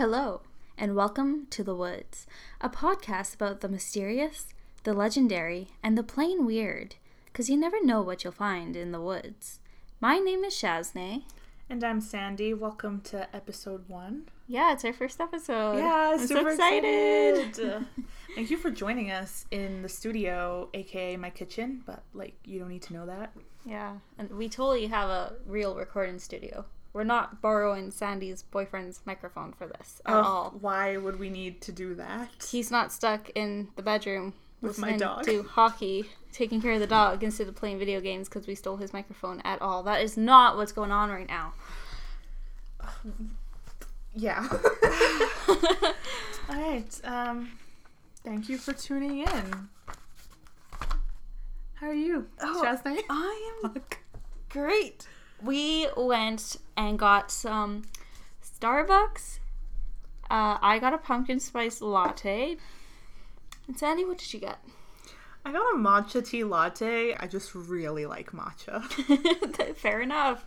Hello, and welcome to The Woods, a podcast about the mysterious, the legendary, and the plain weird, because you never know what you'll find in the woods. My name is Shazne. And I'm Sandy. Welcome to episode one. Yeah, it's our first episode. Yeah, I'm super so excited. excited. Thank you for joining us in the studio, aka my kitchen, but like you don't need to know that. Yeah, and we totally have a real recording studio. We're not borrowing Sandy's boyfriend's microphone for this at Ugh, all. Why would we need to do that? He's not stuck in the bedroom With my dog. to hockey, taking care of the dog instead of playing video games because we stole his microphone at all. That is not what's going on right now. Yeah. All right. Um, thank you for tuning in. How are you, Oh, Chastney? I am great. We went and got some Starbucks. Uh, I got a pumpkin spice latte. And Sandy, what did you get? I got a matcha tea latte. I just really like matcha. Fair enough.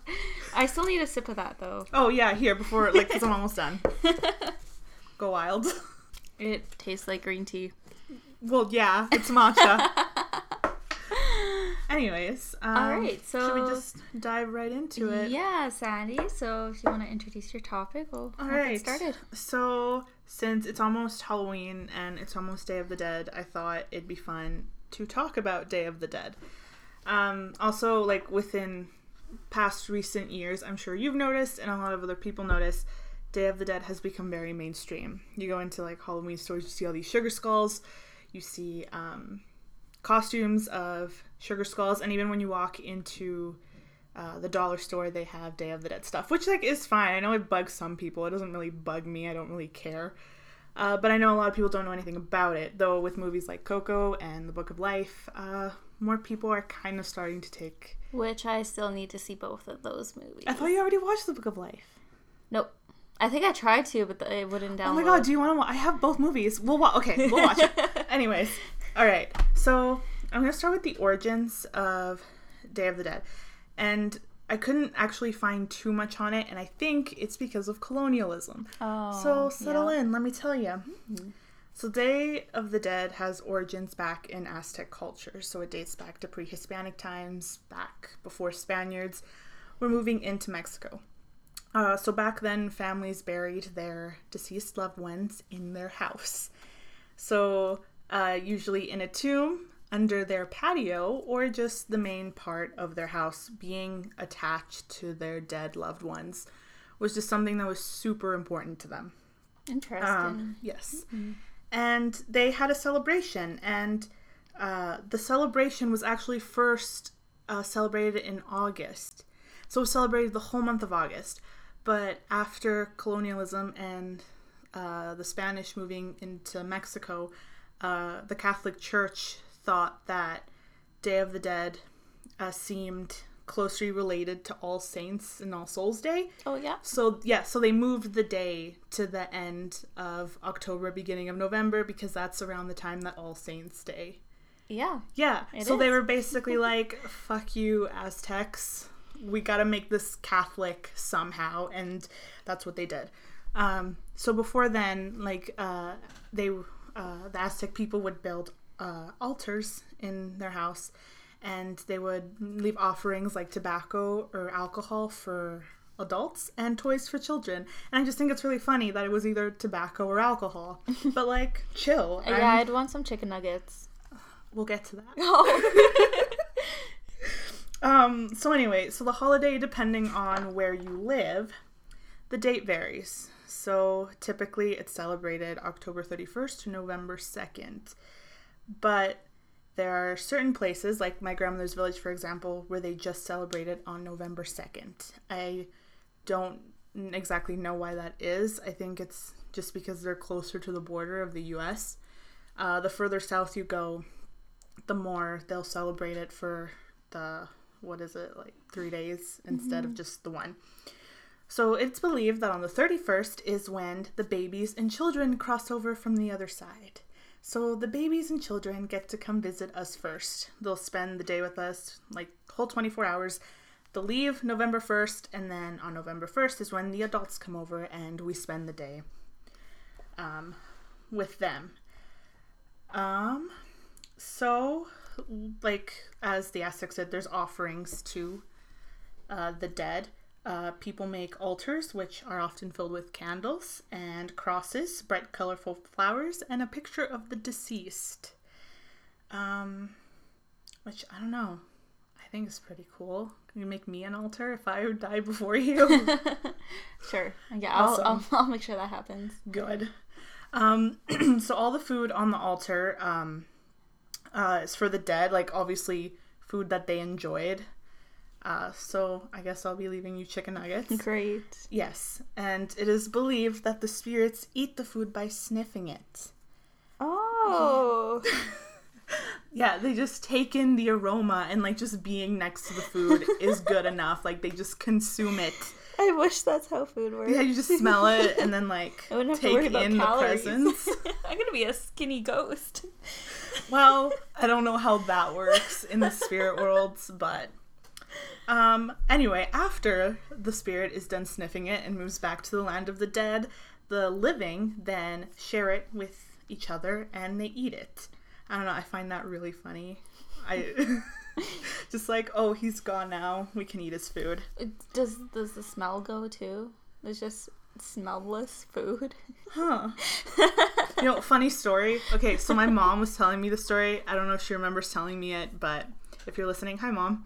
I still need a sip of that though. Oh yeah, here before like because I'm almost done. Go wild. It tastes like green tea. Well, yeah, it's matcha. Anyways, um, All right, should we just dive right into it? Yeah, Sandy. So if you want to introduce your topic, we'll, All get started. So, since it's almost Halloween and it's almost Day of the Dead, I thought it'd be fun to talk about Day of the Dead. Um, also, like within past recent years, I'm sure you've noticed, and a lot of other people notice, Day of the Dead has become very mainstream. You go into like Halloween stores, you see all these sugar skulls, you see um, costumes of sugar skulls, and even when you walk into uh, the dollar store, they have Day of the Dead stuff, which like is fine. I know it bugs some people. It doesn't really bug me. I don't really care. Uh, but I know a lot of people don't know anything about it. Though with movies like Coco and The Book of Life, uh, more people are kind of starting to take. Which I still need to see both of those movies. I thought you already watched The Book of Life. Nope. I think I tried to, but it wouldn't download. Oh my god, do you want to? Wa- I have both movies. We'll watch. Okay, we'll watch it. Anyways, all right. So I'm gonna start with the origins of Day of the Dead, and I couldn't actually find too much on it, and I think it's because of colonialism. Oh, So settle yeah. in. Let me tell you. So Day of the Dead has origins back in Aztec culture. So it dates back to pre-Hispanic times, back before Spaniards were moving into Mexico. Uh, so back then, families buried their deceased loved ones in their house. So uh, usually in a tomb under their patio or just the main part of their house being attached to their dead loved ones was just something that was super important to them. Interesting. Um, yes. And they had a celebration, and uh, the celebration was actually first uh, celebrated in August. So it was celebrated the whole month of August. But after colonialism and uh, the Spanish moving into Mexico, uh, the Catholic Church thought that Day of the Dead uh, seemed closely related to All Saints and All Souls Day. oh yeah. So yeah, so they moved the day to the end of October, beginning of November, because that's around the time that All Saints Day. Yeah. Yeah. So they were basically like, "Fuck you, Aztecs. We got to make this Catholic somehow," and that's what they did. Um, so before then, like uh, they, uh, the Aztec people would build uh, altars in their house, and they would leave offerings like tobacco or alcohol for adults and toys for children. And I just think it's really funny that it was either tobacco or alcohol. but like, chill. yeah, I'm- I'd want some chicken nuggets. we'll get to that. Oh. Um, so anyway, so the holiday, depending on where you live, the date varies. So typically it's celebrated October 31st to November 2nd. But there are certain places, like my grandmother's village, for example, where they just celebrated on November 2nd. I don't exactly know why that is. I think it's just because they're closer to the border of the US. Uh, the further south you go, the more they'll celebrate it for the what is it like three days instead of just the one so it's believed that on the 31st is when the babies and children cross over from the other side so the babies and children get to come visit us first they'll spend the day with us like whole 24 hours they'll leave november 1st and then on november 1st is when the adults come over and we spend the day um, with them. Um, so, like as the Aztecs said, there's offerings to uh, the dead. Uh, people make altars, which are often filled with candles and crosses, bright, colorful flowers, and a picture of the deceased. Um, which I don't know. I think is pretty cool. Can you make me an altar if I die before you? sure. Yeah, I'll, Awesome. I'll, I'll make sure that happens. Good. Um, so all the food on the altar um, uh, is for the dead, like obviously food that they enjoyed. Uh, so I guess I'll be leaving you chicken nuggets. Great. Yes, and it is believed that the spirits eat the food by sniffing it. Oh. Yeah, they just take in the aroma and like just being next to the food is good enough. Like they just consume it. I wish that's how food works. Yeah, you just smell it and then like I wouldn't have to take worry about in the calories. presence. I'm gonna be a skinny ghost. Well, I don't know how that works in the spirit worlds, but um anyway, after the spirit is done sniffing it and moves back to the land of the dead, the living then share it with each other and they eat it. I don't know, I find that really funny. I just like, oh, he's gone now. We can eat his food. Does does the smell go too? There's just smellless food. Huh. You know, funny story. Okay, so my mom was telling me the story. I don't know if she remembers telling me it, but if you're listening, hi mom.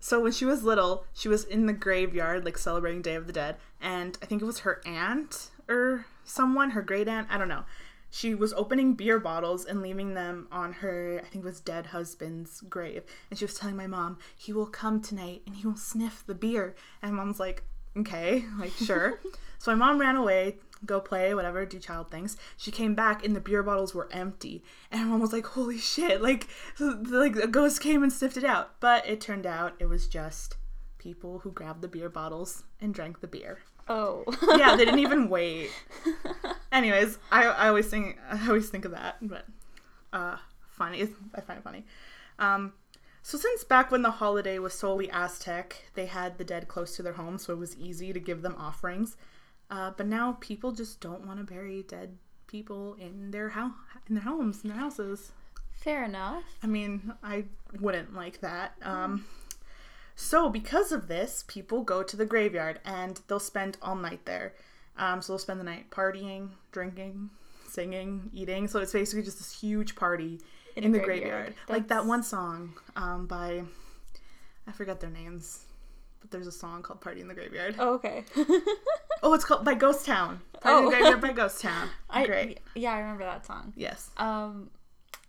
So when she was little, she was in the graveyard, like celebrating Day of the Dead, and I think it was her aunt or someone, her great aunt, I don't know. She was opening beer bottles and leaving them on her, I think it was dead husband's grave. And she was telling my mom, he will come tonight and he will sniff the beer. And mom's like, okay, like sure. so my mom ran away, go play, whatever, do child things. She came back and the beer bottles were empty. And mom was like, holy shit, like, like a ghost came and sniffed it out. But it turned out it was just people who grabbed the beer bottles and drank the beer. Oh. Yeah, they didn't even wait. Anyways, I, I always think I always think of that, but uh, funny. I find it funny. Um, so since back when the holiday was solely Aztec, they had the dead close to their home, so it was easy to give them offerings. Uh, but now people just don't want to bury dead people in their house, in their homes, in their houses. Fair enough. I mean, I wouldn't like that. Um, so, because of this, people go to the graveyard and they'll spend all night there. Um, so, they'll spend the night partying, drinking, singing, eating. So, it's basically just this huge party in, In the graveyard. graveyard. Like that one song um, by, I forget their names, but there's a song called Party in the Graveyard. Oh, okay. Oh, it's called by Ghost Town. Party in Oh. the Graveyard by Ghost Town. I, Great. Yeah, I remember that song. Yes. Um,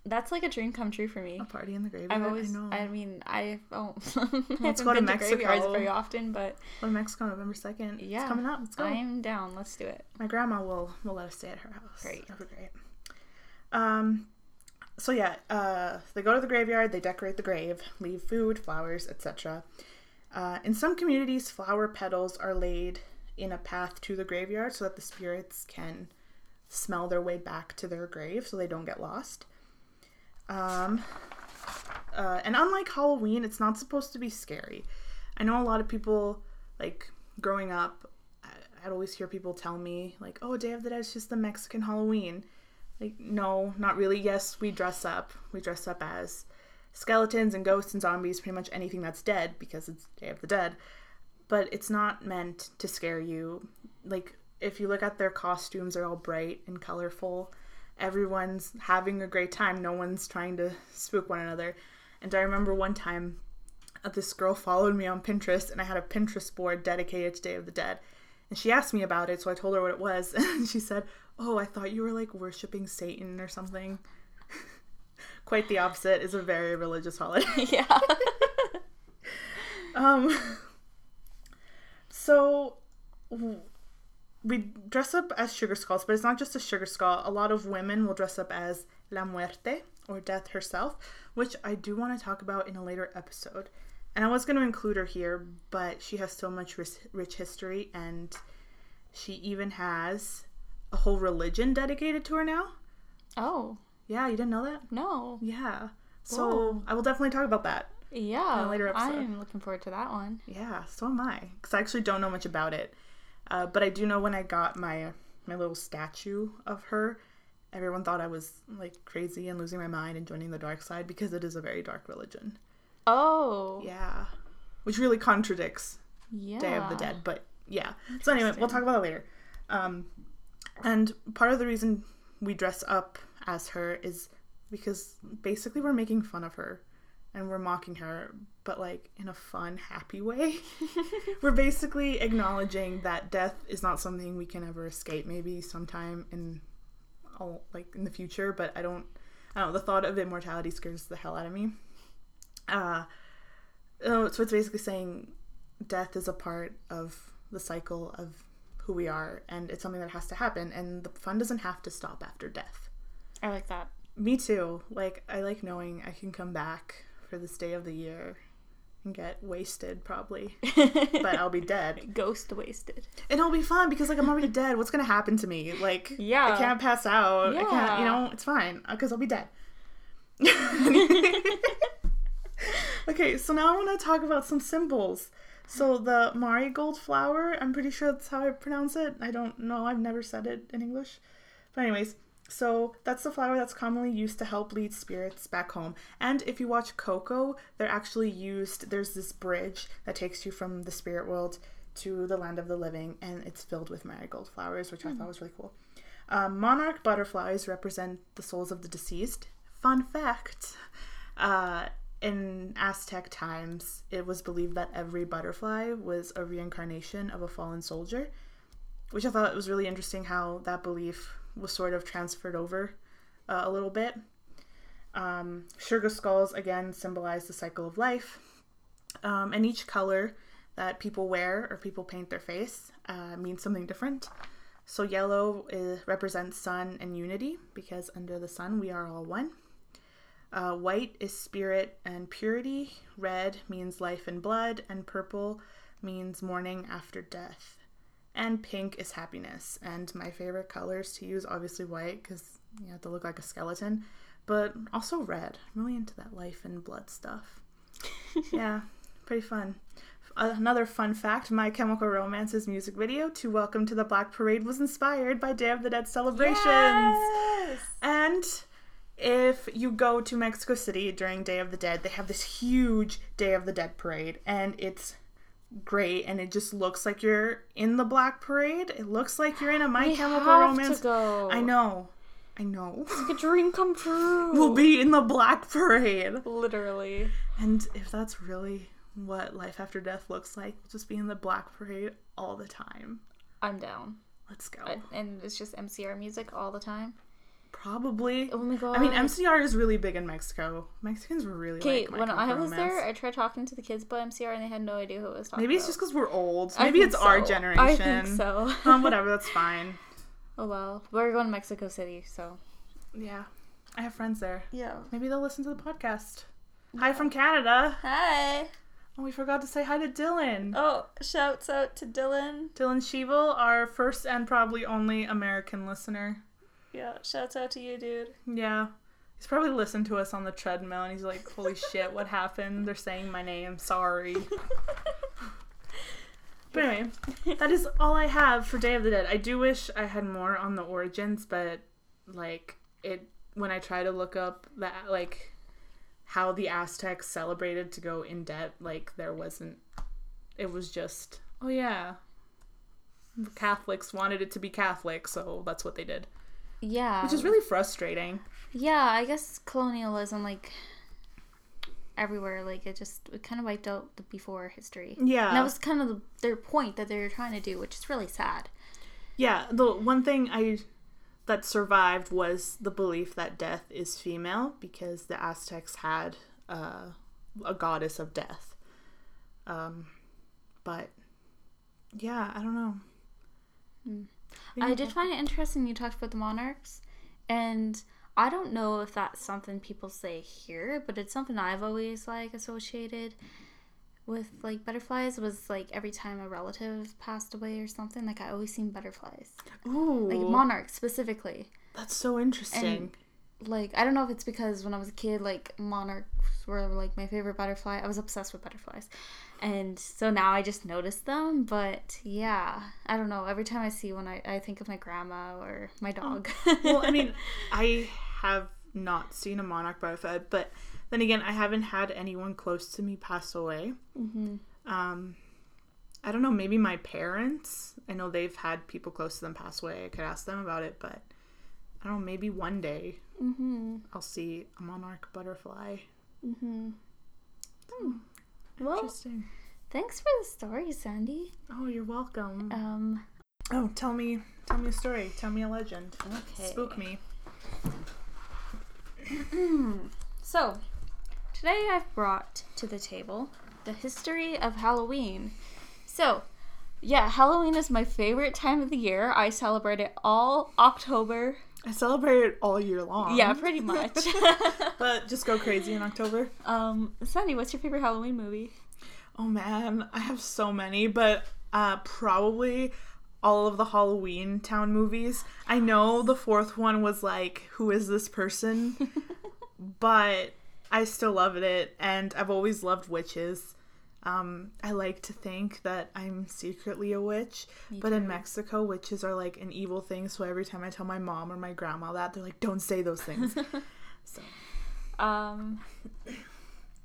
that's like a dream come true for me. A Party in the Graveyard. I've always, I know. I mean, I oh, I haven't go to been to graveyards very often, but Go to Mexico November 2nd. yeah, It's coming up. Let's go. I'm down. Let's do it. My grandma will will let us stay at her house. Great. That'll be great. Um, so yeah, uh, they go to the graveyard. They decorate the grave, leave food, flowers, etc. Uh, in some communities, flower petals are laid in a path to the graveyard so that the spirits can smell their way back to their grave, so they don't get lost. Um, uh, and unlike Halloween, it's not supposed to be scary. I know a lot of people like growing up I'd always hear people tell me, like, oh, Day of the Dead is just the Mexican Halloween. Like, no, not really. Yes, we dress up. We dress up as skeletons and ghosts and zombies, pretty much anything that's dead because it's Day of the Dead. But it's not meant to scare you. Like, if you look at their costumes, they're all bright and colorful. Everyone's having a great time. No one's trying to spook one another. And I remember one time uh, this girl followed me on Pinterest, and I had a Pinterest board dedicated to Day of the Dead. And she asked me about it, so I told her what it was. And she said, Oh, I thought you were like worshiping Satan or something. Quite the opposite. is a very religious holiday. yeah. Um, so we dress up as sugar skulls, but it's not just a sugar skull. A lot of women will dress up as La Muerte or Death herself, which I do want to talk about in a later episode. And I was going to include her here, but she has so much rich, rich history, and she even has a whole religion dedicated to her now. Oh Yeah, you didn't know that? no. Yeah. So Whoa. I will definitely talk about that. Yeah. In a later episode. I'm looking forward to that one. Yeah, so am I. Because I actually don't know much about it. Uh, but I do know when I got my my little statue of her, everyone thought I was like crazy and losing my mind and joining the dark side because it is a very dark religion. Oh. Yeah. Which really contradicts Yeah. Day of the Dead, but yeah. So anyway, we'll talk about it later. Um, and part of the reason we dress up as her is because basically we're making fun of her and we're mocking her, but like in a fun, happy way. we're basically acknowledging that death is not something we can ever escape. Maybe sometime in, all like in the future, but I don't. I don't know. The thought of immortality scares the hell out of me. Uh, oh, so it's basically saying death is a part of the cycle of who we are, and it's something that has to happen, and the fun doesn't have to stop after death. I like that. Me too. Like I like knowing I can come back for this day of the year and get wasted probably, but I'll be dead. Ghost wasted. And it'll be fun because like I'm already dead. What's gonna happen to me? Like Yeah. I can't pass out. I can't. You know, it's fine uh, because I'll be dead. okay, so now I want to talk about some symbols. So the marigold flower, I'm pretty sure that's how I pronounce it. I don't know. I've never said it in English. But anyways, so that's the flower that's commonly used to help lead spirits back home. And if you watch Coco, they're actually used. There's this bridge that takes you from the spirit world to the land of the living, and it's filled with marigold flowers, which I thought was really cool. Um, monarch butterflies represent the souls of the deceased. Fun fact: uh, in Aztec times, it was believed that every butterfly was a reincarnation of a fallen soldier, which I thought was really interesting how that belief was sort of transferred over uh, a little bit. Um, sugar skulls again symbolize the cycle of life, um, and each color that people wear or people paint their face uh, means something different. So yellow is, represents sun and unity because under the sun we are all one. Uh, white is spirit and purity. Red means life and blood, and purple means mourning after death. And pink is happiness. And my favorite colors to use, obviously white, because you have to look like a skeleton, but also red. I'm really into that life and blood stuff. yeah, pretty fun. Uh, another fun fact My Chemical Romance's music video to Welcome to the Black Parade was inspired by Day of the Dead celebrations. Yes! And if you go to Mexico City during Day of the Dead, they have this huge Day of the Dead parade, and it's great. And it just looks like you're in the Black Parade. It looks like you're in a My We Chemical have Romance. to go. I know. I know. it's Like a dream come true. we'll be in the Black Parade. literally. And if that's really what life after death looks like, we'll just be in the Black Parade all the time. I'm down. Let's go. I- and it's just MCR music all the time. Probably. Oh my god. I mean, MCR is really big in Mexico. Mexicans were really Okay, like when I Chemical was Romance. there, I tried talking to the kids about MCR and they had no idea who it was talking Maybe it's about. just because we're old. I Maybe think it's our generation. I think so. um, whatever, that's fine. oh well. We're going to Mexico City, so. Yeah. I have friends there. Yeah. Maybe they'll listen to the podcast. Hi from Canada. Hi. Oh, we forgot to say hi to Dylan. Oh, shouts out to Dylan. Dylan Sheevel, our first and probably only American listener. Yeah, shouts out to you, dude. Yeah. He's probably listened to us on the treadmill and he's like, holy shit, what happened? They're saying my name. Sorry. But anyway, that is all I have for Day of the Dead. I do wish I had more on the origins, but like it when I try to look up that like how the Aztecs celebrated to go in debt, like there wasn't it was just oh yeah. The Catholics wanted it to be Catholic, so that's what they did. Yeah. Which is really frustrating. Yeah, I guess colonialism, like everywhere, like it just it kind of wiped out the before history. Yeah. And that was kind of the, their point that they were trying to do, which is really sad. Yeah, the one thing I that survived was the belief that death is female because the Aztecs had uh, a goddess of death. Um, but yeah, I don't know. I did find it interesting you talked about the monarchs, and I don't know if that's something people say here, but it's something I've always like associated with like butterflies was like every time a relative passed away or something, like I always seen butterflies. Ooh, Like monarchs specifically. that's so interesting. Like I don't know if it's because when I was a kid, like monarchs were like my favorite butterfly. I was obsessed with butterflies, and so now I just notice them. But yeah, I don't know. Every time I see one, I, I think of my grandma or my dog. well, I mean, I have not seen a monarch butterfly, but then again, I haven't had anyone close to me pass away. hmm Um, I don't know. Maybe my parents. I know they've had people close to them pass away. I could ask them about it, but I don't know. Maybe one day hmm I'll see a monarch butterfly. hmm Well, Interesting. thanks for the story, Sandy. Oh, you're welcome. Um, Oh, tell me, tell me a story. Tell me a legend. okay. Spook me. So, today I've brought to the table the history of Halloween. So, yeah, Halloween is my favorite time of the year. I celebrate it all October. I celebrate it all year long. Yeah, pretty much. but just go crazy in October. um, Sunny, what's your favorite Halloween movie? Oh man, I have so many, but uh, probably all of the Halloweentown movies. I know the fourth one was like, who is this person? but I still loved it, and I've always loved witches. Um, I like to think that I'm secretly a witch, but in. Mexico, witches are like an evil thing. So every time I tell my mom or my grandma that, they're like, "Don't say those things." so Um,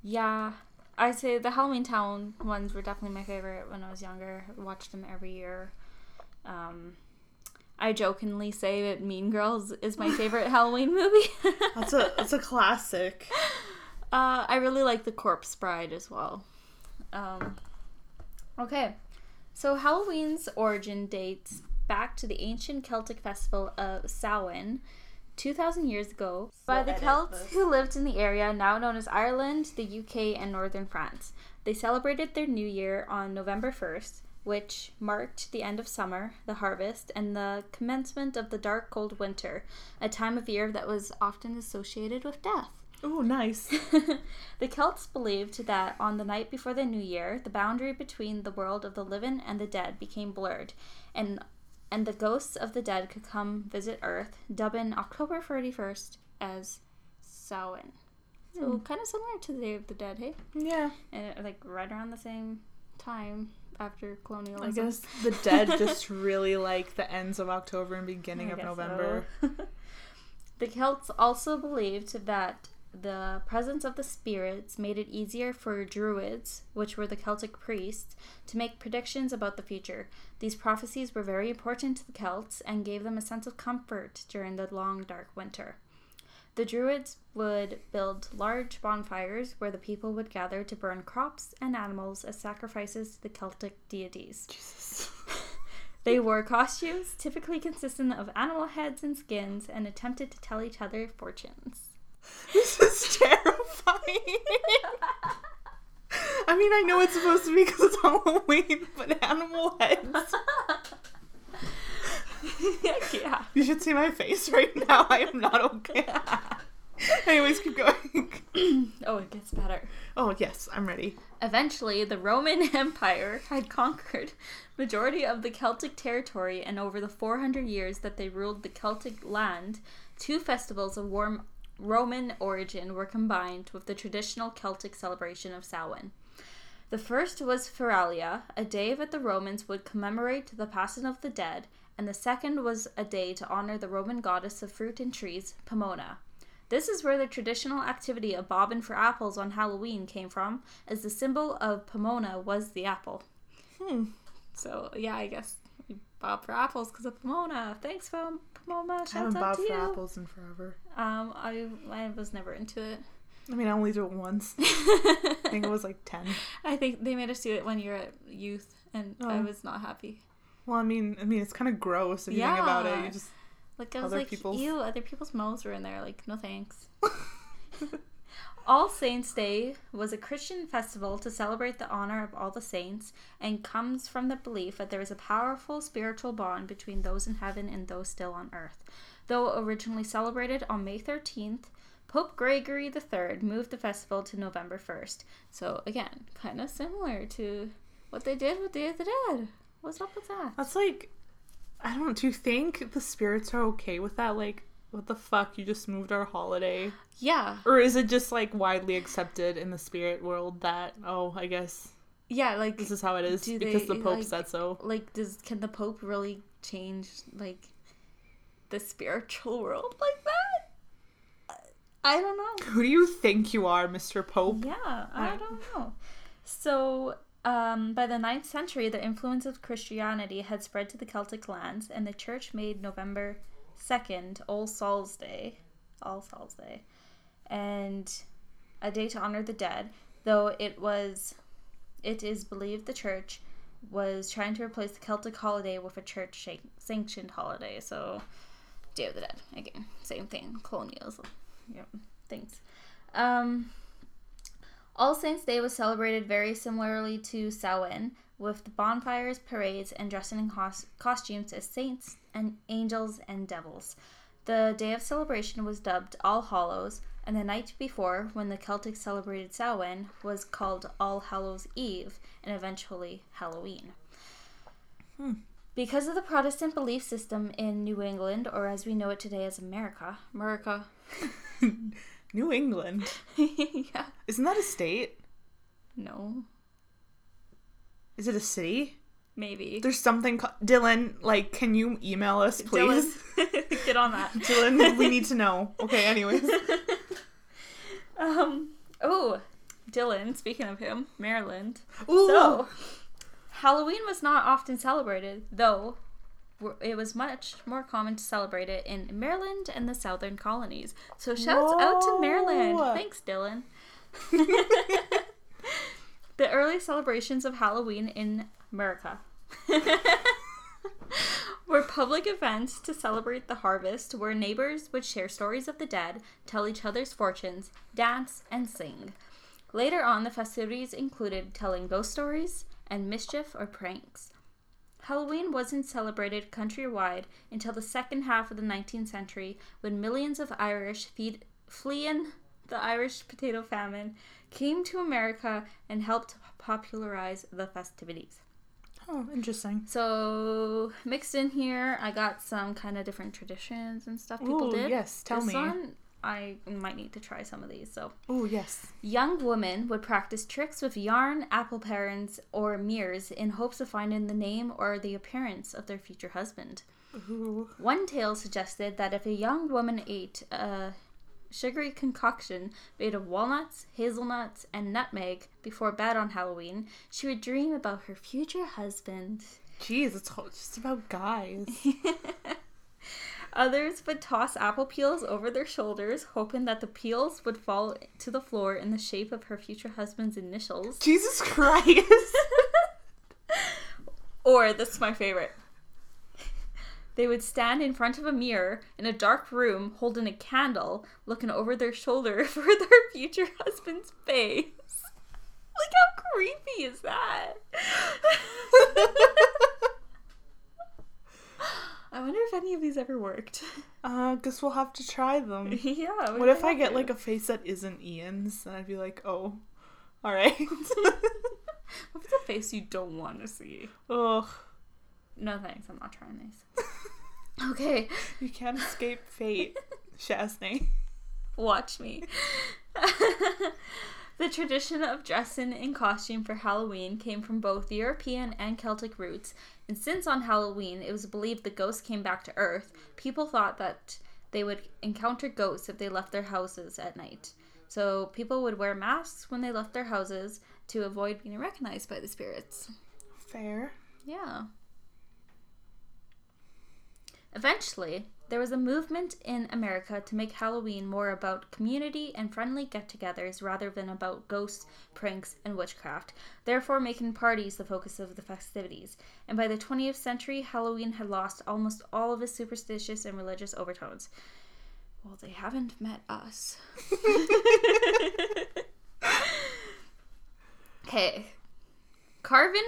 yeah, I say the Halloweentown ones were definitely my favorite when I was younger. I watched them every year. Um, I jokingly say that Mean Girls is my favorite Halloween movie. that's a that's a classic. Uh, I really like The Corpse Bride as well. Um, okay, so Halloween's origin dates back to the ancient Celtic festival of Samhain, 2,000 years ago, by the Celts this. who lived in the area now known as Ireland, the UK, and northern France. They celebrated their new year on November 1st, which marked the end of summer, the harvest, and the commencement of the dark, cold winter, a time of year that was often associated with death. Oh, nice. the Celts believed that on the night before the new year, the boundary between the world of the living and the dead became blurred, and and the ghosts of the dead could come visit Earth, dubbing October 31st as Samhain. So kind of similar to the Day of the Dead, hey? Yeah. And uh, like right around the same time after I colonialism. guess the dead just really like the ends of October and beginning I of November. so. the Celts also believed that the presence of the spirits made it easier for druids, which were the Celtic priests, to make predictions about the future. These prophecies were very important to the Celts and gave them a sense of comfort during the long, dark winter. The druids would build large bonfires where the people would gather to burn crops and animals as sacrifices to the Celtic deities. They wore costumes, typically consisting of animal heads and skins, and attempted to tell each other fortunes. This is terrifying. I mean, I know it's supposed to be because it's Halloween, but animal heads. yeah. You should see my face right now. I am not okay. Anyways, keep going. Oh, it gets better. Oh, yes, I'm ready. Eventually, the Roman Empire had conquered majority of the Celtic territory, and over the 400 years that they ruled the Celtic land, two festivals of warm Roman origin were combined with the traditional Celtic celebration of Samhain. The first was Feralia, a day that the Romans would commemorate the passing of the dead, and the second was a day to honor the Roman goddess of fruit and trees, Pomona. This is where the traditional activity of bobbing for apples on Halloween came from, as the symbol of Pomona was the apple. Hmm. So, yeah, I guess bob for apples because of Pomona. Thanks, Pom- Pomona. I Shouts haven't out bobbed to for you. apples in forever. Um, I, I was never into it. I mean, I only do it once. I think it was like 10. I think they made us do it when you were at youth, and I Oh. was not happy. Well, I mean, I mean, it's kind of gross if you think about it. Yeah. You just Like I was like, people's- ew, other people's mouths were in there. Like, no thanks. All Saints Day was a Christian festival to celebrate the honor of all the saints and comes from the belief that there is a powerful spiritual bond between those in heaven and those still on earth. Though originally celebrated on May 13th, Pope Gregory III moved the festival to November 1st. So, again, kind of similar to what they did with Day of the Dead. What's up with that? That's like, I don't. Do you think the spirits are okay with that? Like, what the fuck? You just moved our holiday. Yeah. Or is it just like widely accepted in the spirit world that oh, I guess Yeah, like this is how it is because they, the Pope like- said so. like does can the Pope really change like the spiritual world like that? I don't know. Who do you think you are, Mr. Pope? Yeah, I don't know. So, um, by the 9th century, the influence of Christianity had spread to the Celtic lands, and the church made November 2nd All Souls Day, All Souls Day, and a day to honor the dead, though it was, it is believed the church was trying to replace the Celtic holiday with a church sanctioned holiday. So, Day of the Dead, again, same thing, colonialism, yeah, things. Um, all Saints' Day was celebrated very similarly to Samhain, with the bonfires, parades, and dressing in cos- costumes as saints and angels and devils. The day of celebration was dubbed All Hallows, and the night before, when the Celtics celebrated Samhain, was called All Hallows Eve, and eventually Halloween. Hmm. Because of the Protestant belief system in New England, or as we know it today as America, America, New England. yeah, Isn't that a state? no, Is it a city? maybe. There's something ca- Dylan, like can you email us please? Dylan, get on that. Dylan, we need to know. Okay, anyways. um. Oh, Dylan. Speaking of him, Maryland. Ooh. So, Halloween was not often celebrated, though. It was much more common to celebrate it in Maryland and the southern colonies. So shouts out to Maryland. Thanks, Dylan. The early celebrations of Halloween in America were public events to celebrate the harvest where neighbors would share stories of the dead, tell each other's fortunes, dance, and sing. Later on, the festivities included telling ghost stories and mischief or pranks. Halloween wasn't celebrated countrywide until the second half of the 19th century when millions of Irish feed, fleeing the Irish potato famine came to America and helped popularize the festivities. Oh, interesting. So, mixed in here, I got some kind of different traditions and stuff people Ooh, did. yes, tell This me. one, I might need to try some of these. So, Oh, yes. Young women would practice tricks with yarn, apple parings, or mirrors in hopes of finding the name or the appearance of their future husband. Ooh. One tale suggested that if a young woman ate a sugary concoction made of walnuts, hazelnuts, and nutmeg before bed on Halloween, she would dream about her future husband. Jeez, it's all just about guys. Others would toss apple peels over their shoulders, hoping that the peels would fall to the floor in the shape of her future husband's initials. Jesus Christ. Or, this is my favorite. They would stand in front of a mirror in a dark room holding a candle, looking over their shoulder for their future husband's face. Like, how creepy is that? I wonder if any of these ever worked. uh, guess we'll have to try them. yeah. What if I get like a face that isn't Ian's? And I'd be like, oh, all right. What's a face you don't want to see? Ugh, No thanks, I'm not trying these. okay, you can't escape fate, Chasney. watch me. the tradition of dressing in costume for Halloween came from both European and Celtic roots, and since on Halloween it was believed the ghosts came back to Earth, people thought that they would encounter ghosts if they left their houses at night. So people would wear masks when they left their houses to avoid being recognized by the spirits. Fair. Yeah. Eventually, there was a movement in America to make Halloween more about community and friendly get togethers rather than about ghosts, pranks, and witchcraft, therefore making parties the focus of the festivities. And by the 20th century, Halloween had lost almost all of its superstitious and religious overtones. Well, they haven't met us. Okay. Carving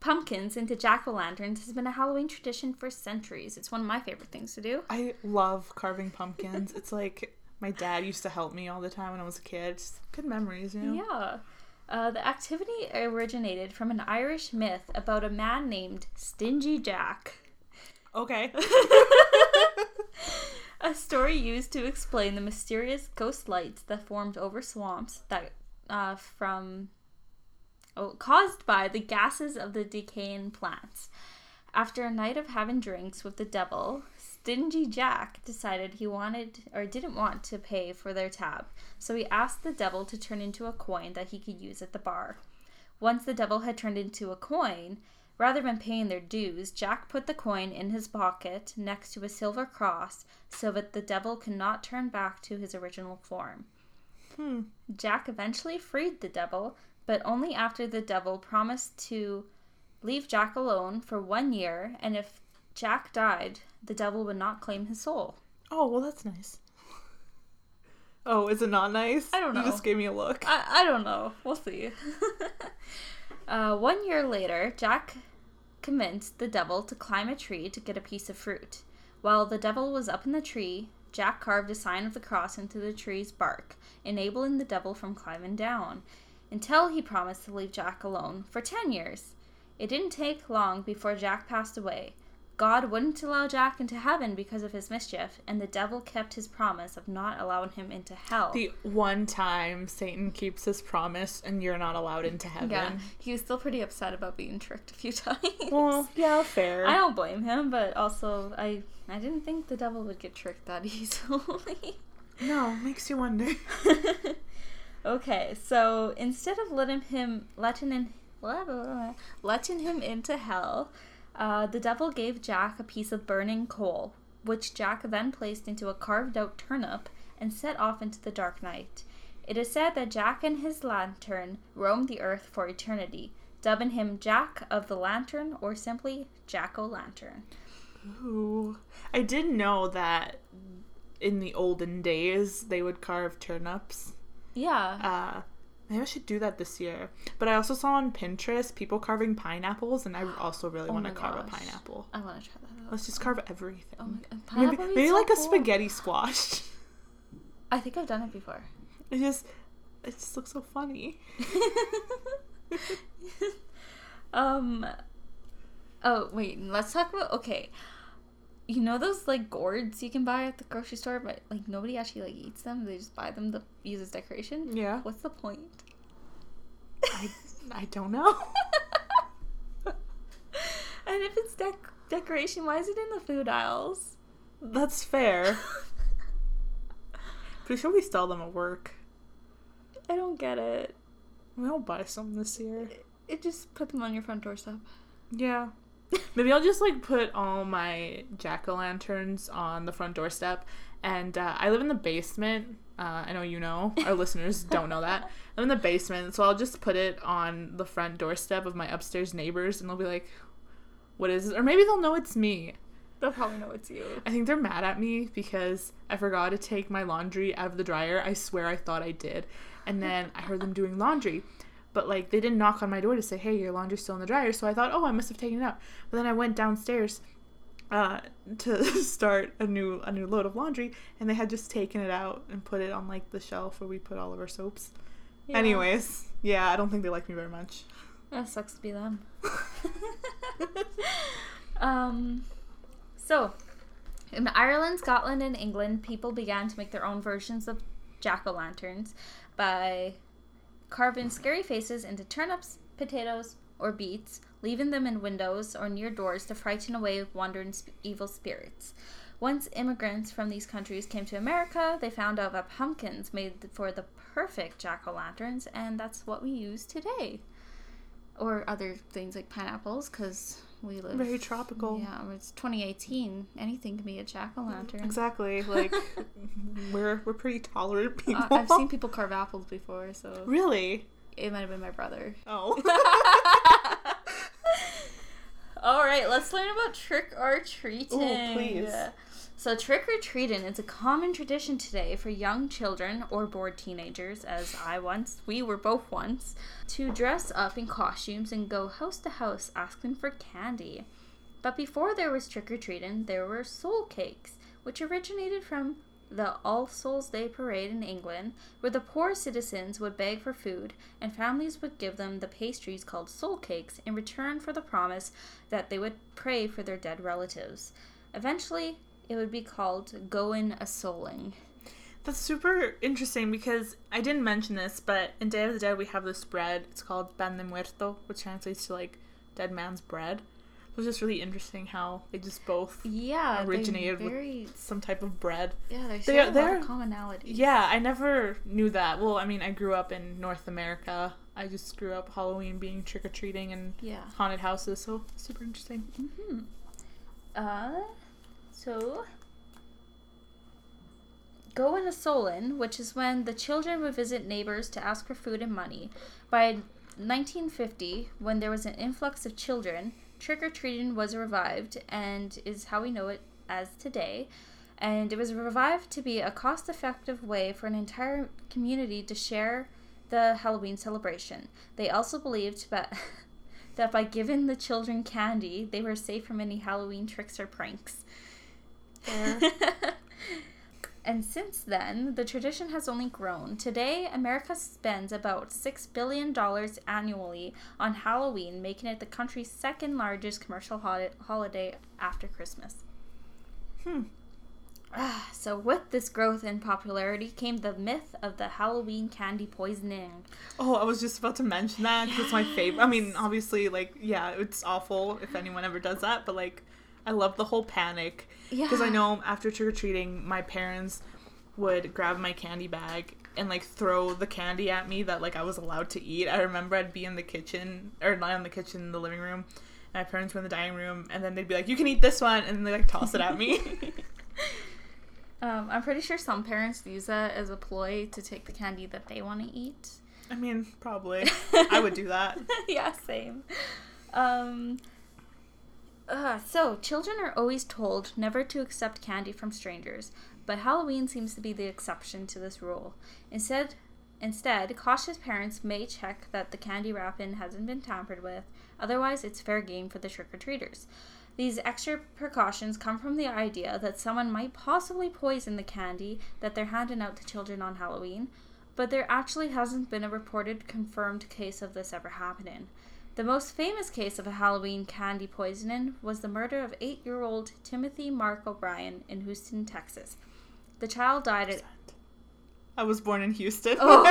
pumpkins into jack o' lanterns has been a Halloween tradition for centuries. It's one of my favorite things to do. I love carving pumpkins. it's like my dad used to help me all the time when I was a kid. Just good memories, you know? Yeah. Uh, the activity originated from an Irish myth about a man named Stingy Jack. Okay. a story used to explain the mysterious ghost lights that formed over swamps that uh, from caused by the gases of the decaying plants. After a night of having drinks with the devil, Stingy Jack decided he wanted or didn't want to pay for their tab, so he asked the devil to turn into a coin that he could use at the bar. Once the devil had turned into a coin, rather than paying their dues, Jack put the coin in his pocket next to a silver cross so that the devil could not turn back to his original form. Hmm. Jack eventually freed the devil, but only after the devil promised to leave Jack alone for one year, and if Jack died, the devil would not claim his soul. Oh, well, that's nice. Oh, is it not nice? I don't You know. just gave me a look. I, I don't know. We'll see. uh, one year later, Jack convinced the devil to climb a tree to get a piece of fruit. While the devil was up in the tree, Jack carved a sign of the cross into the tree's bark, enabling the devil from climbing down, until he promised to leave Jack alone for 10 years. It didn't take long before Jack passed away. God wouldn't allow Jack into heaven because of his mischief, and the devil kept his promise of not allowing him into hell. The one time Satan keeps his promise and you're not allowed into heaven. Yeah, he was still pretty upset about being tricked a few times. Well, yeah, fair. I don't blame him, but also I I didn't think the devil would get tricked that easily. No, makes you wonder. okay, so instead of letting him letting in blah, blah, blah, letting him into hell, uh, the devil gave Jack a piece of burning coal, which Jack then placed into a carved out turnip and set off into the dark night. It is said that Jack and his lantern roamed the earth for eternity, dubbing him Jack of the Lantern or simply Jack o' Lantern. Ooh. I did know that in the olden days they would carve turnips. Yeah. Uh, maybe I should do that this year. But I also saw on Pinterest people carving pineapples, and I also really Oh want to carve a pineapple. I want to try that out. Let's just carve everything. Oh my god. maybe Pineapple would be maybe so like a spaghetti squash. I think I've done it before. It just it just looks so funny. um oh wait let's talk about okay you know those like gourds you can buy at the grocery store but like nobody actually like eats them they just buy them to use as decoration Yeah. what's the point I I don't know. and if it's dec- decoration why is it in the food aisles That's fair. Pretty sure we sell them at work. i don't get it Maybe I'll buy some this year. it just put them on your front doorstep Yeah. Maybe I'll just like put all my jack o' lanterns on the front doorstep. And uh, I live in the basement. Uh, I know you know. Our listeners don't know that. I'm in the basement, so I'll just put it on the front doorstep of my upstairs neighbors, and they'll be like, "What is it?" Or maybe they'll know it's me. they'll probably know it's you I think they're mad at me because I forgot to take my laundry out of the dryer. I swear I thought I did. And then I heard them doing laundry. But like they didn't knock on my door to say, "Hey, your laundry's still in the dryer." So I thought, "Oh, I must have taken it out." But then I went downstairs uh, to start a new a new load of laundry, and they had just taken it out and put it on like the shelf where we put all of our soaps. Yeah. Anyways, yeah, I don't think they like me very much. that sucks to be them Um, so, in Ireland, Scotland, and England, people began to make their own versions of jack o' lanterns by carving scary faces into turnips, potatoes, or beets, leaving them in windows or near doors to frighten away wandering sp- evil spirits. Once immigrants from these countries came to America, they found out that pumpkins made for the perfect jack o' lanterns, and that's what we use today. Or other things like pineapples, because we live Very tropical. yeah, it's 2018. Anything can be a jack o' lantern. Exactly. Like we're we're pretty tolerant people. Uh, I've seen people carve apples before, so Really? it might have been my brother. Oh. All right, let's learn about trick or treating. Ooh, please. So, trick or treating is a common tradition today for young children or bored teenagers, as I once, we were both once, to dress up in costumes and go house to house asking for candy. But before there was trick or treating, there were soul cakes, which originated from the All Souls Day parade in England, where the poor citizens would beg for food and families would give them the pastries called soul cakes in return for the promise that they would pray for their dead relatives. Eventually, it would be called Goin' a Souling. That's super interesting because I didn't mention this, but in Day of the Dead we have this bread. It's called pan de muerto, which translates to like dead man's bread. It was just really interesting how they just both Yeah, Originated with- some type of bread. yeah. They They a lot of commonalities. Yeah, I never knew that. Well, I mean, I grew up in North America. I just grew up Halloween being trick or treating and Yeah. haunted houses, so super interesting. hmm Uh, so go in a Solon, which is when the children would visit neighbors to ask for food and money. By 1950, when there was an influx of children, trick or treating was revived and is how we know it as today. And it was revived to be a cost effective way for an entire community to share the Halloween celebration. They also believed that, that by giving the children candy, they were safe from any Halloween tricks or pranks. And since then, the tradition has only grown. Today, America spends about $6 billion annually on Halloween, making it the country's second largest commercial hol- holiday after Christmas. Hmm. Ah, so, with this growth in popularity came the myth of the Halloween candy poisoning. Oh, I was just about to mention that 'cause it's my favorite. I mean, obviously, like, yeah, it's awful if anyone ever does that, but like, I love the whole panic because I know after trick or treating, my parents would grab my candy bag and like throw the candy at me that like I was allowed to eat. I remember I'd be in the kitchen or not in the kitchen, in the living room. And my parents were in the dining room, and then they'd be like, "You can eat this one," and they like toss it at me. um, I'm pretty sure some parents use that as a ploy to take the candy that they want to eat. I mean, probably I would do that. yeah, same. Um, uh, so, children are always told never to accept candy from strangers, but Halloween seems to be the exception to this rule. Instead, instead, cautious parents may check that the candy wrapping hasn't been tampered with. Otherwise, it's fair game for the trick or treaters. These extra precautions come from the idea that someone might possibly poison the candy that they're handing out to children on Halloween, but there actually hasn't been a reported confirmed case of this ever happening. The most famous case of a Halloween candy poisoning was the murder of eight year old Timothy Marc O'Bryan in Houston, Texas. The child died at. I was born in Houston. Oh!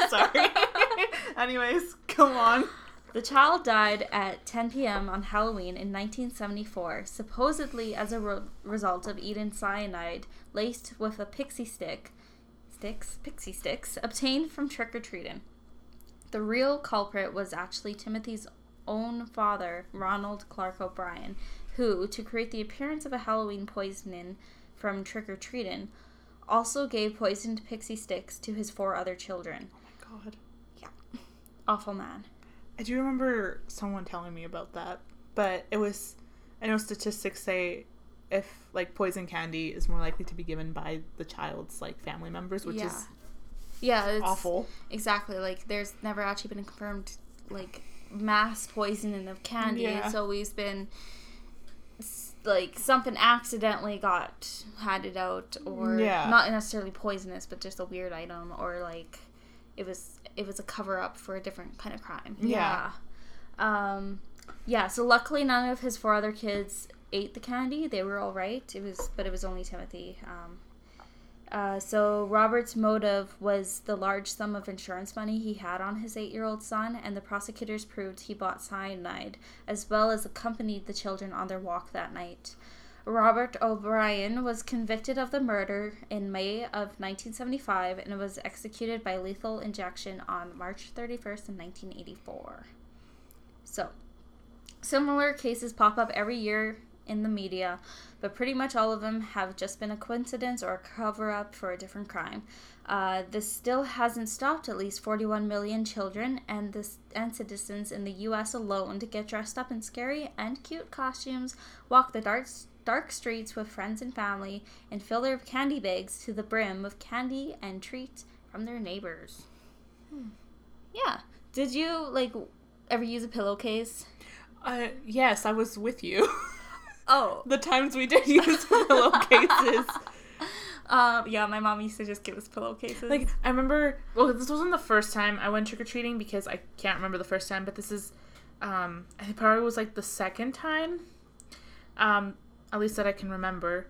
Sorry. Anyways, come on. The child died at 10 p.m. on Halloween in 1974, supposedly as a re- result of eating cyanide laced with a pixie stick, sticks, pixie sticks, obtained from trick or treating. The real culprit was actually Timothy's own father, Ronald Clark O'Bryan, who, to create the appearance of a Halloween poisoning from trick or treating, also gave poisoned pixie sticks to his four other children. Oh my god. Yeah. Awful man. I do remember someone telling me about that, but it was. I know statistics say if like poison candy is more likely to be given by the child's like family members, which Yeah. is Yeah, it's awful. Exactly. Like, there's never actually been a confirmed like mass poisoning of candy. Yeah. It's always been like something accidentally got handed out, or Yeah. not necessarily poisonous, but just a weird item, or like it was it was a cover up for a different kind of crime. Yeah. Yeah. Um, yeah. So luckily, none of his four other kids ate the candy. They were all right. It was, but it was only Timothy. Um, uh, so Robert's motive was the large sum of insurance money he had on his eight-year-old son, and the prosecutors proved he bought cyanide, as well as accompanied the children on their walk that night. Robert O'Bryan was convicted of the murder in May of 1975 and was executed by lethal injection on March 31st in 1984. So, similar cases pop up every year in the media, but pretty much all of them have just been a coincidence or a cover up for a different crime. Uh, this still hasn't stopped at least 41 million children and, this, and citizens in the US alone to get dressed up in scary and cute costumes, walk the dark, dark streets with friends and family, and fill their candy bags to the brim with candy and treats from their neighbors. Yeah. Did you, like, ever use a pillowcase? Uh, yes, I was with you. Oh. the times we did use pillowcases. Um, yeah, my mom used to just give us pillowcases. Like I remember, well, this wasn't the first time I went trick or treating because I can't remember the first time, but this is, um, I think probably was like the second time. Um, at least that I can remember.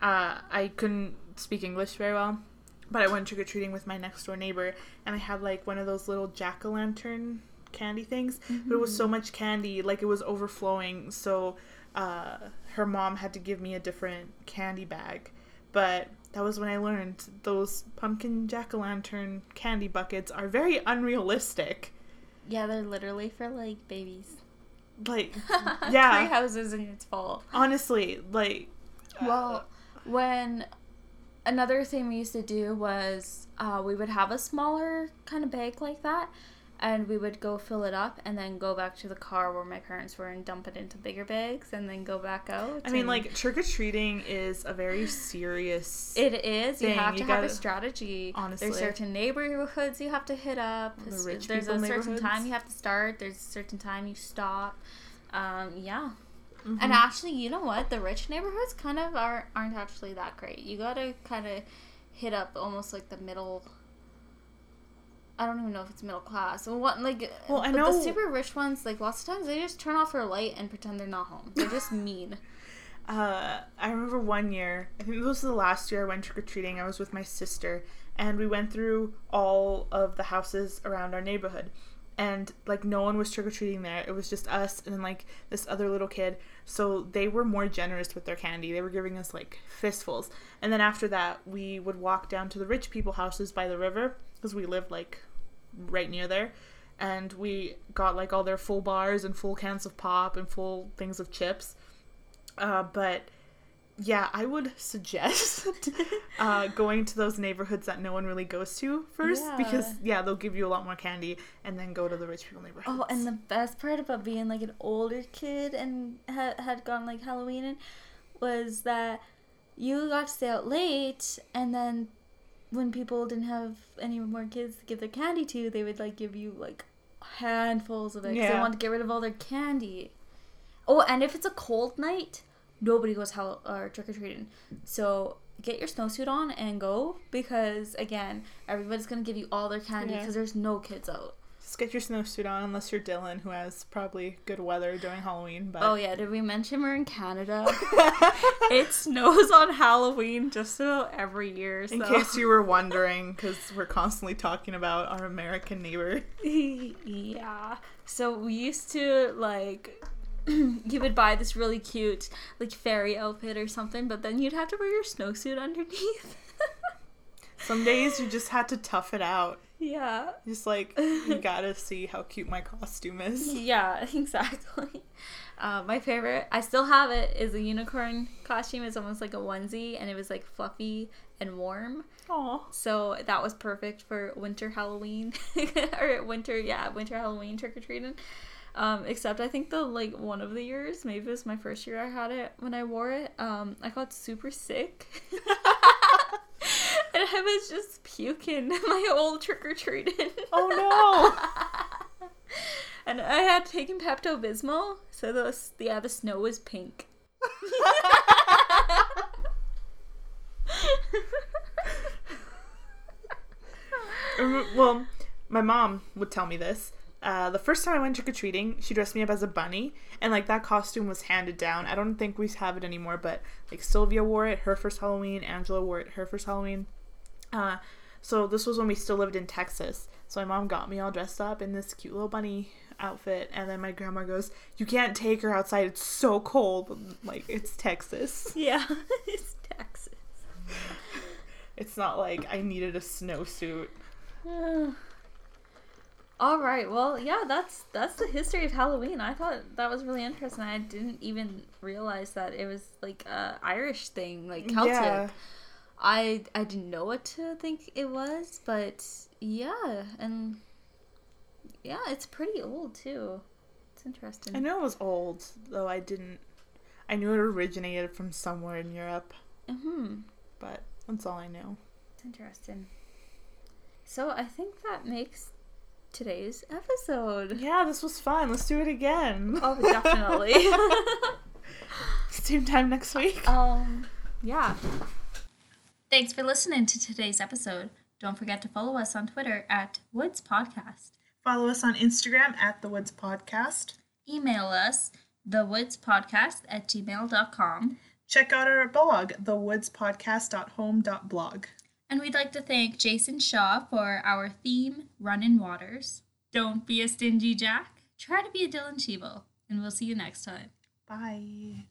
Uh, I couldn't speak English very well, but I went trick or treating with my next door neighbor, and I had like one of those little jack o' lantern candy things, but it was so much candy, like it was overflowing. So uh, her mom had to give me a different candy bag. But that was when I learned those pumpkin jack o' lantern candy buckets are very unrealistic. Yeah, they're literally for like babies. Like, yeah. Three houses and it's full. honestly, like, uh, Well, when another thing we used to do was uh, we would have a smaller kind of bag like that, and we would go fill it up and then go back to the car where my parents were and dump it into bigger bags and then go back out. I mean, like trick or treating is a very serious. It is. You thing. have You to have a gotta- strategy. honestly. There's certain neighborhoods you have to hit up. The rich There's people a certain time you have to start. There's a certain time you stop. Um, yeah. Mhm. And actually, you know what? The rich neighborhoods kind of are aren't actually that great. You gotta kind of hit up almost like the middle. I don't even know if it's middle class. Well, what like Well, I know- the super rich ones. Like lots of times they just turn off their light and pretend they're not home. They're just mean. Uh, I remember one year, I think this was the last year I went trick or treating. I was with my sister, and we went through all of the houses around our neighborhood. And like no one was trick or treating there. It was just us and like this other little kid. So they were more generous with their candy. They were giving us like fistfuls. And then after that, we would walk down to the rich people houses by the river because we lived like right near there. And we got like all their full bars and full cans of pop and full things of chips. Uh, but yeah, I would suggest uh, going to those neighborhoods that no one really goes to first Yeah. because yeah, they'll give you a lot more candy, and then go to the rich people neighborhoods. Oh, and the best part about being like an older kid and ha- had gone like Halloween in was that you got to stay out late, and then when people didn't have any more kids to give their candy to, they would like give you like handfuls of it 'cause they Yeah. wanted to get rid of all their candy. Oh, and if it's a cold night, nobody goes hell uh, or trick or treating. So get your snowsuit on and go because again, everybody's gonna give you all their candy Yeah. because there's no kids out. Just get your snowsuit on, unless you're Dylan, who has probably good weather during Halloween. But Oh yeah, did we mention we're in Canada? it snows on Halloween just about every year. So. in case you were wondering, because we're constantly talking about our American neighbor. yeah. So we used to like you would buy this really cute like fairy outfit or something, but then you'd have to wear your snowsuit underneath. Some days you just had to tough it out. yeah. Just like you gotta see how cute my costume is. Yeah, exactly. Uh, my favorite, I still have it, is a unicorn costume. It's almost like a onesie, and it was like fluffy and warm. Aw. So that was perfect for winter Halloween or winter, yeah, winter Halloween trick or treating. Um, except I think the like one of the years, maybe it was my first year I had it when I wore it. Um, I got super sick. and I was just puking my old trick or treating. Oh no! and I had taken Pepto Bismol, so the yeah the snow was pink. Um, well, my mom would tell me this. Uh, the first time I went trick or treating, she dressed me up as a bunny, and like that costume was handed down. I don't think we have it anymore, but like Sylvia wore it her first Halloween, Angela wore it her first Halloween. Uh, so this was when we still lived in Texas. So my mom got me all dressed up in this cute little bunny outfit, and then my grandma goes, "You can't take her outside; it's so cold. Like it's Texas. yeah, it's Texas. It's not like I needed a snowsuit." All right. Well, yeah, that's that's the history of Halloween. I thought that was really interesting. I didn't even realize that it was like a Irish thing, like Celtic. Yeah. I I didn't know what to think it was, but yeah, and yeah, it's pretty old too. It's interesting. I know it was old, though I didn't. I knew it originated from somewhere in Europe, Hmm. but that's all I know. It's interesting. So I think that makes today's episode. Yeah, this was fun. Let's do it again. Oh, definitely. Same time next week. Um, yeah. Thanks for listening to today's episode. Don't forget to follow us on Twitter at Woods Podcast. Follow us on Instagram at The Woods Podcast. Email us, thewoodspodcast at gmail.com. Check out our blog, thewoodspodcast.home.blog. And we'd like to thank Jason Shaw for our theme, Runnin' Waters. Don't be a stingy Jack. Try to be a Dylan Cheevel. And we'll see you next time. Bye.